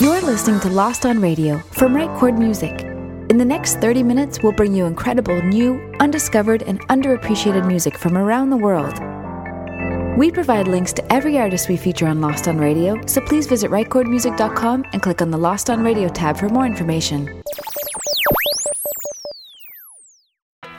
You're listening to Lost on Radio from Right Chord Music. In the next 30 minutes, we'll bring you incredible, new, undiscovered, and underappreciated music from around the world. We provide links to every artist we feature on Lost on Radio, so please visit rightchordmusic.com and click on the Lost on Radio tab for more information.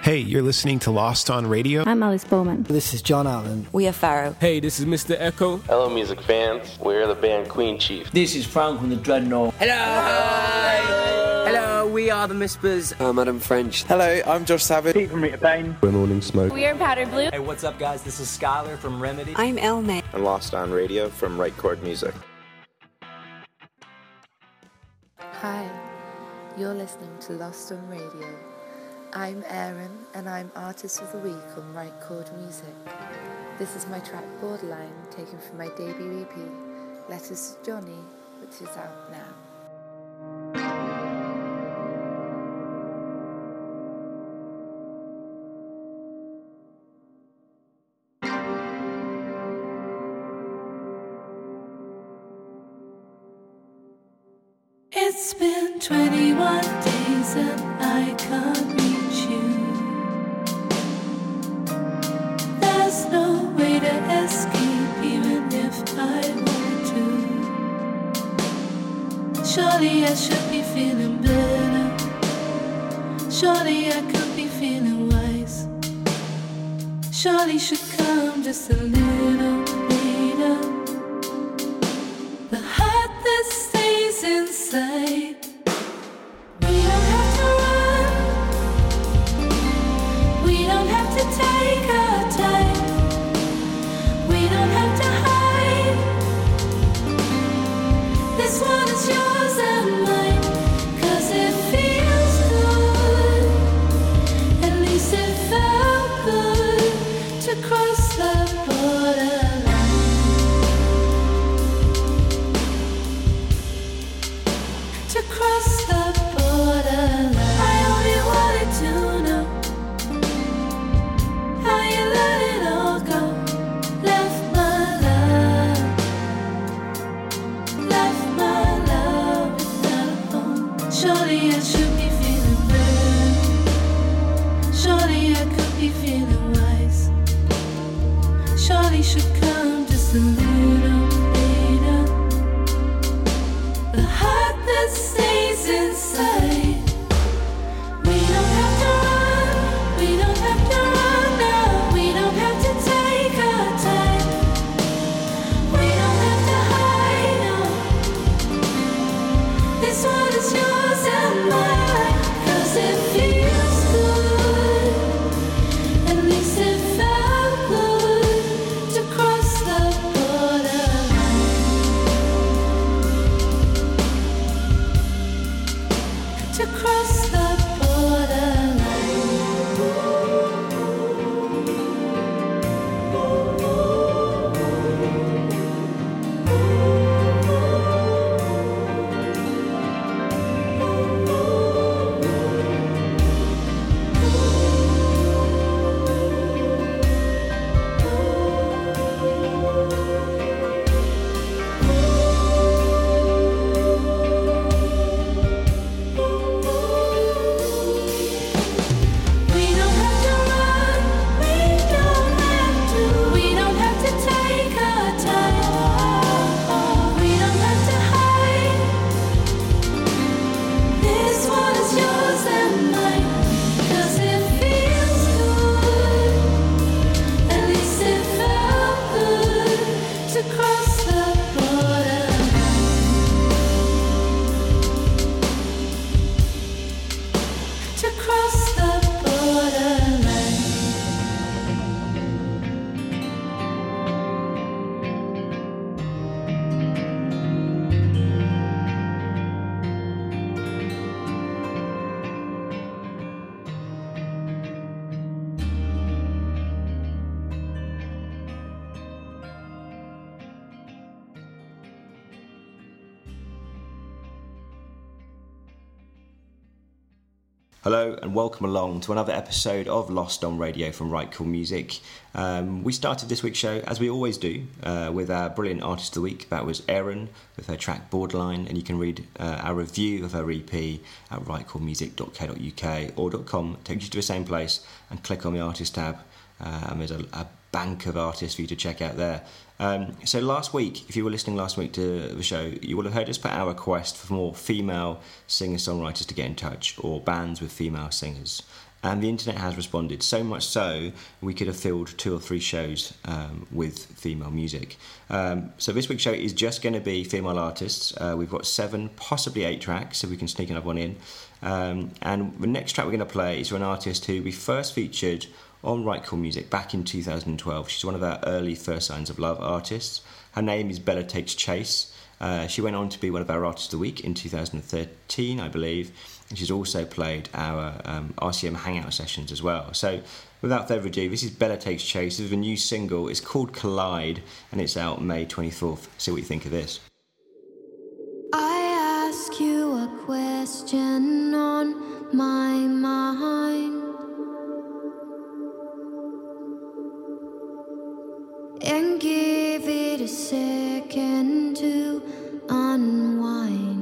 Hey, you're listening to Lost on Radio. I'm Alice Bowman. This is John Allen. We are Pharaoh. Hey, this is Mr. Echo. Hello, music fans. We're the band Queen Chief. This is Frank from the Dreadnought. Hello. Hi. Hello, we are the Mispers. Uh, I'm Adam French. Hello, I'm Josh Savage. Pete from Rita Payne. We're Morning Smoke. We are Powder Blue. Hey, what's up, guys? This is Skylar from Remedy. I'm Elme. And Lost on Radio from Right Chord Music. Hi, you're listening to Lost on Radio. I'm Aaron, and I'm Artist of the Week on Right Chord Music. This is my track Borderline, taken from my debut EP, Letters to Johnny, which is out now. It's been 21 days and I can't I should be feeling better. Surely I could be feeling wise. Surely should come just a little and welcome along to another episode of Lost on Radio from Right Chord Music. Um, we started this week's show, as we always do, uh, with our brilliant artist of the week. That was Erin with her track Borderline, and you can read uh, our review of her EP at rightchordmusic.co.uk or .com. Takes you to the same place and click on the artist tab. And there's a, a bank of artists for you to check out there. Um, so last week, if you were listening last week to the show, you would have heard us put our request for more female singer-songwriters to get in touch or bands with female singers. And the internet has responded so much so we could have filled two or three shows um, with female music. Um, so this week's show is just going to be female artists. Uh, we've got seven, possibly eight tracks, so we can sneak another one in. Um, and the next track we're going to play is from an artist who we first featured on Right Chord Music back in 2012. She's one of our early First Signs of Love artists. Her name is Bella Takes Chase. Uh, she went on to be one of our Artists of the Week in 2013, I believe, and she's also played our um, RCM Hangout sessions as well. So, without further ado, this is Bella Takes Chase. This is a new single. It's called Collide, and it's out May 24th. See what you think of this. I ask you a question on my mind. And give it a second to unwind.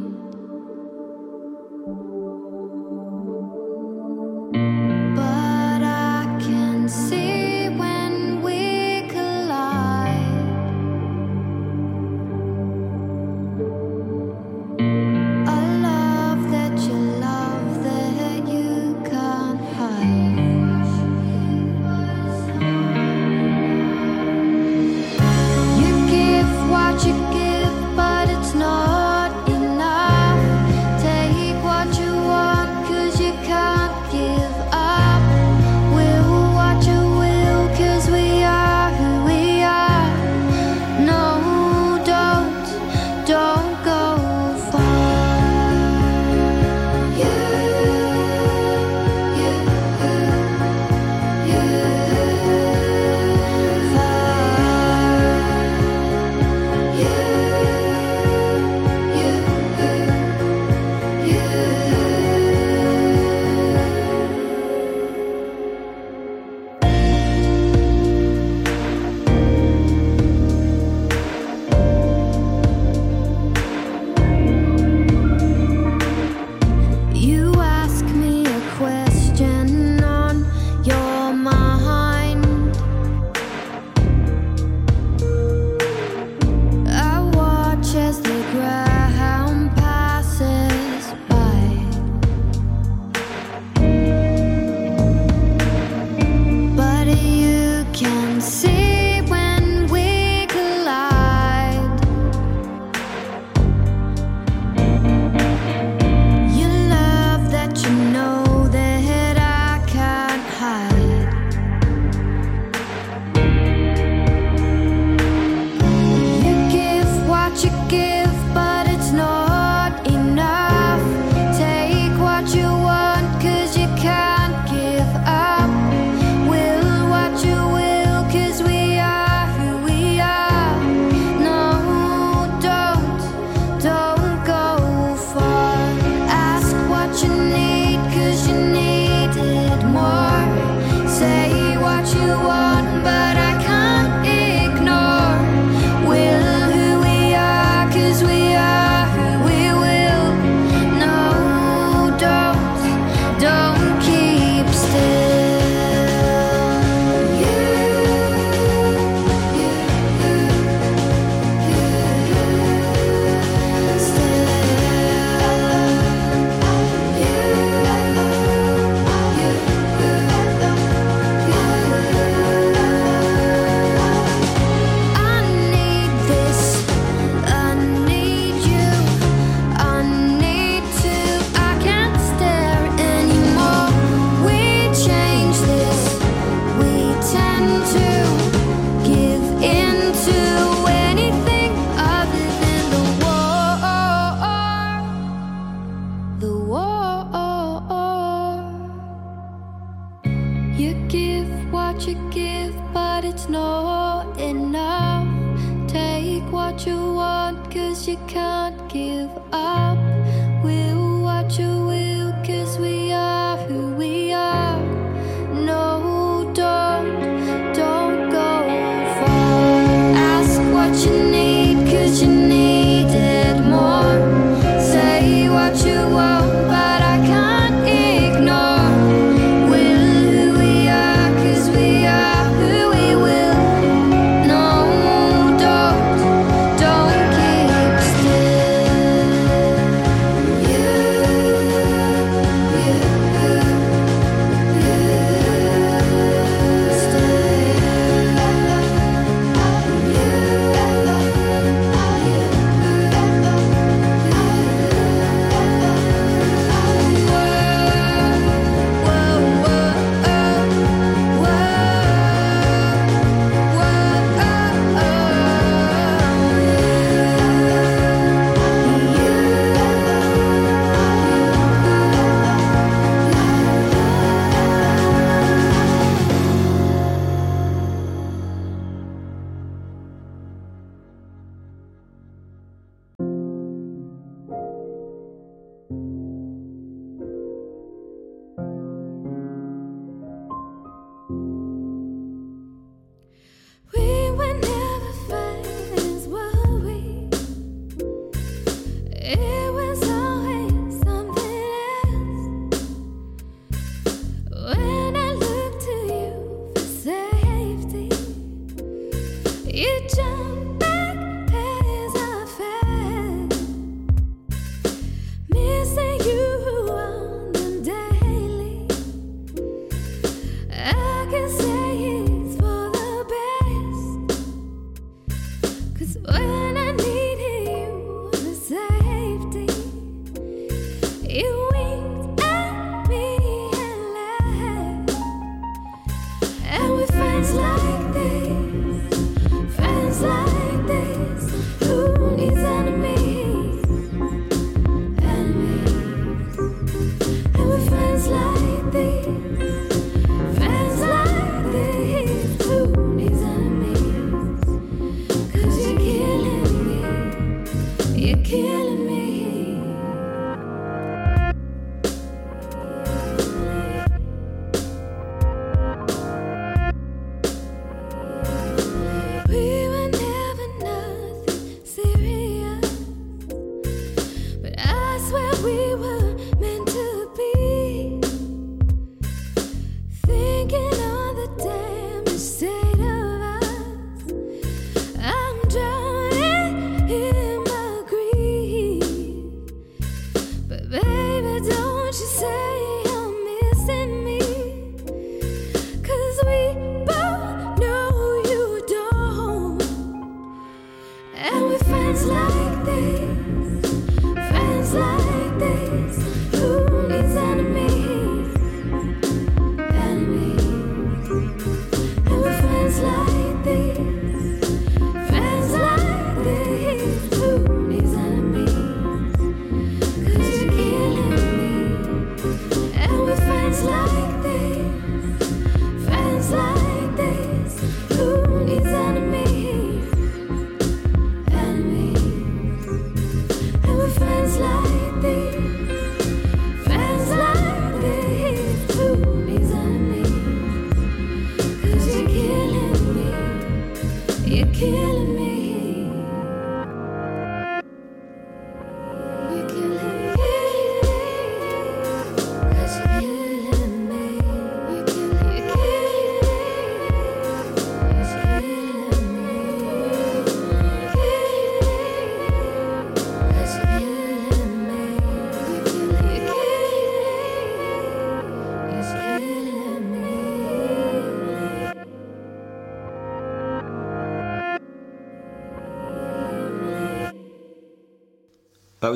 If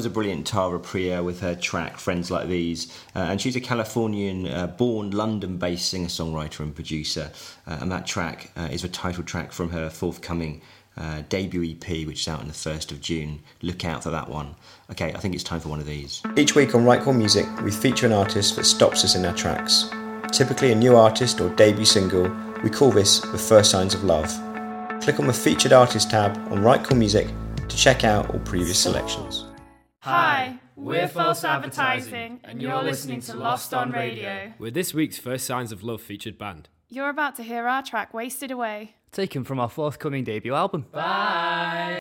was a brilliant Tara Priya with her track Friends Like These. Uh, and she's a Californian uh, born London based singer songwriter and producer. Uh, and that track uh, is the title track from her forthcoming uh, debut EP, which is out on the 1st of June. Look out for that one. Okay, I think it's time for one of these. Each week on Right Chord Music, we feature an artist that stops us in our tracks. Typically a new artist or debut single, we call this the first signs of love. Click on the featured artist tab on Right Chord Music to check out all previous selections. Hi, we're False Advertising, and you're listening to Lost on Radio. We're this week's First Signs of Love featured band. You're about to hear our track Wasted Away. Taken from our forthcoming debut album. Bye!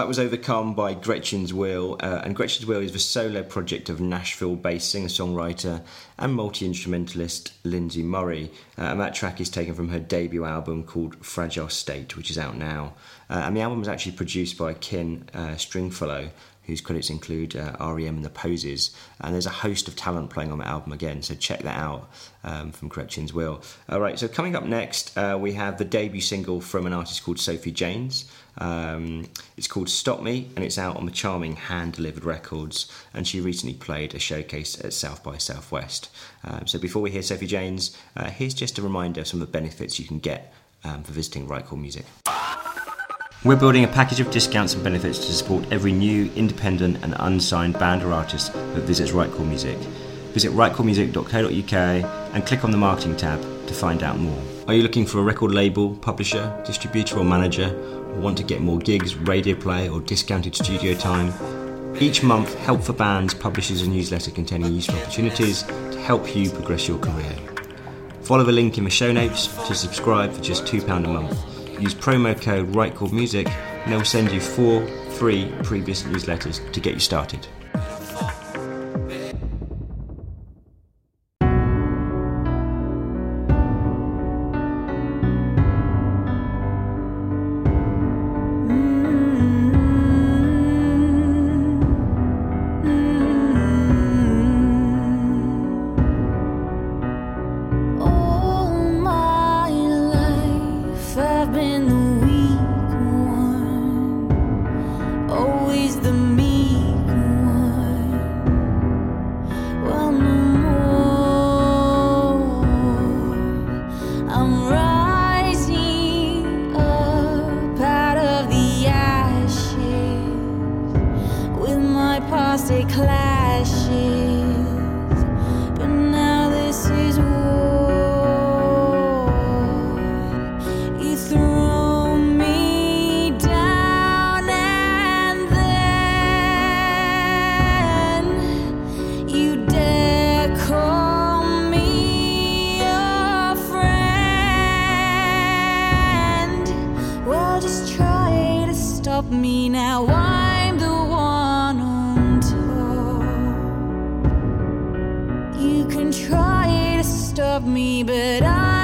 That was overcome by Gretchen's Wheel, uh, and Gretchen's Wheel is the solo project of Nashville-based singer-songwriter and multi-instrumentalist Lindsay Murray, uh, and that track is taken from her debut album called Fragile State, which is out now. Uh, and the album was actually produced by Ken uh, Stringfellow, whose credits include uh, REM and The Posies. And there's a host of talent playing on the album again, so check that out um, from Gretchen's Wheel. All right, so coming up next, uh, we have the debut single from an artist called Sophie Janes. Um, it's called Stop Me, and it's out on the charming Hand Delivered Records. And she recently played a showcase at South by Southwest. Um, so before we hear Sophie Janes, uh, here's just a reminder of some of the benefits you can get um, for visiting Right Chord Music. We're building a package of discounts and benefits to support every new, independent, and unsigned band or artist that visits Right Chord Music. Visit rightchordmusic.co.uk and click on the marketing tab to find out more. Are you looking for a record label, publisher, distributor, or manager, want to get more gigs, radio play, or discounted studio time? Each month, Help for Bands publishes a newsletter containing useful opportunities to help you progress your career. Follow the link in the show notes to subscribe for just £2 a month. Use promo code RightChordMusic and they'll send you four free previous newsletters to get you started. Me, but I'm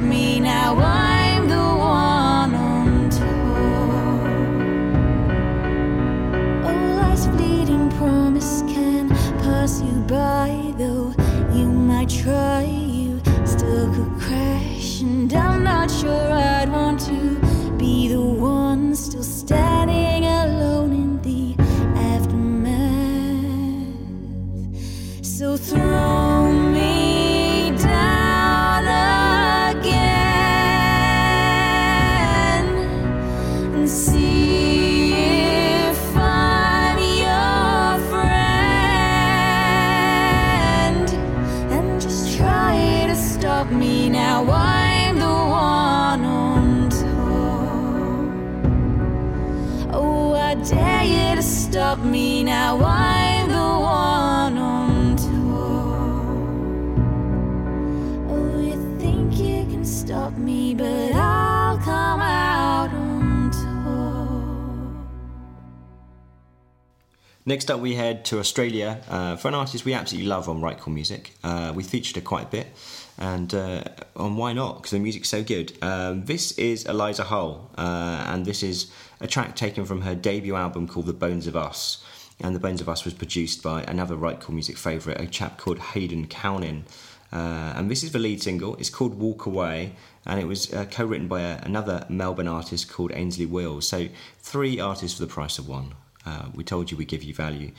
me stop me, but I'll come out on top. Next up, we head to Australia uh, for an artist we absolutely love on Right Chord Music. Uh, we featured her quite a bit, and uh, on why not? Because the music's so good. Um, this is Eliza Hull, uh, and this is a track taken from her debut album called The Bones of Us. And The Bones of Us was produced by another Right Chord Music favourite, a chap called Hayden Calnin. Uh, and this is the lead single. It's called Walk Away, and it was uh, co written by a, another Melbourne artist called Ainsley Wills. So, three artists for the price of one. Uh, we told you we give you value.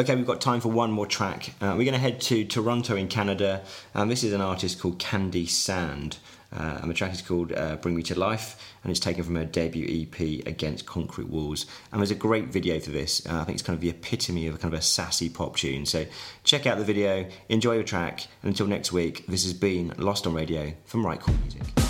Okay, we've got time for one more track. Uh, we're going to head to Toronto in Canada. Um, this is an artist called Candy Sand. Uh, and the track is called uh, Bring Me to Life, and it's taken from her debut EP, Against Concrete Walls. And there's a great video for this. Uh, I think it's kind of the epitome of a kind of a sassy pop tune. So check out the video, enjoy your track, and until next week, this has been Lost on Radio from Right Chord Music.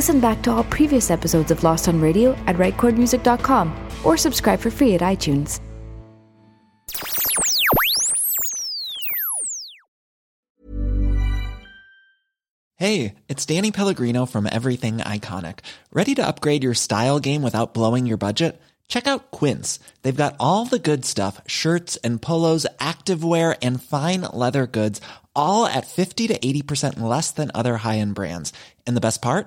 Listen back to all previous episodes of Lost on Radio at rightchordmusic.com or subscribe for free at iTunes. Hey, it's Danny Pellegrino from Everything Iconic. Ready to upgrade your style game without blowing your budget? Check out Quince. They've got all the good stuff shirts and polos, activewear, and fine leather goods, all at 50 to 80% less than other high end brands. And the best part?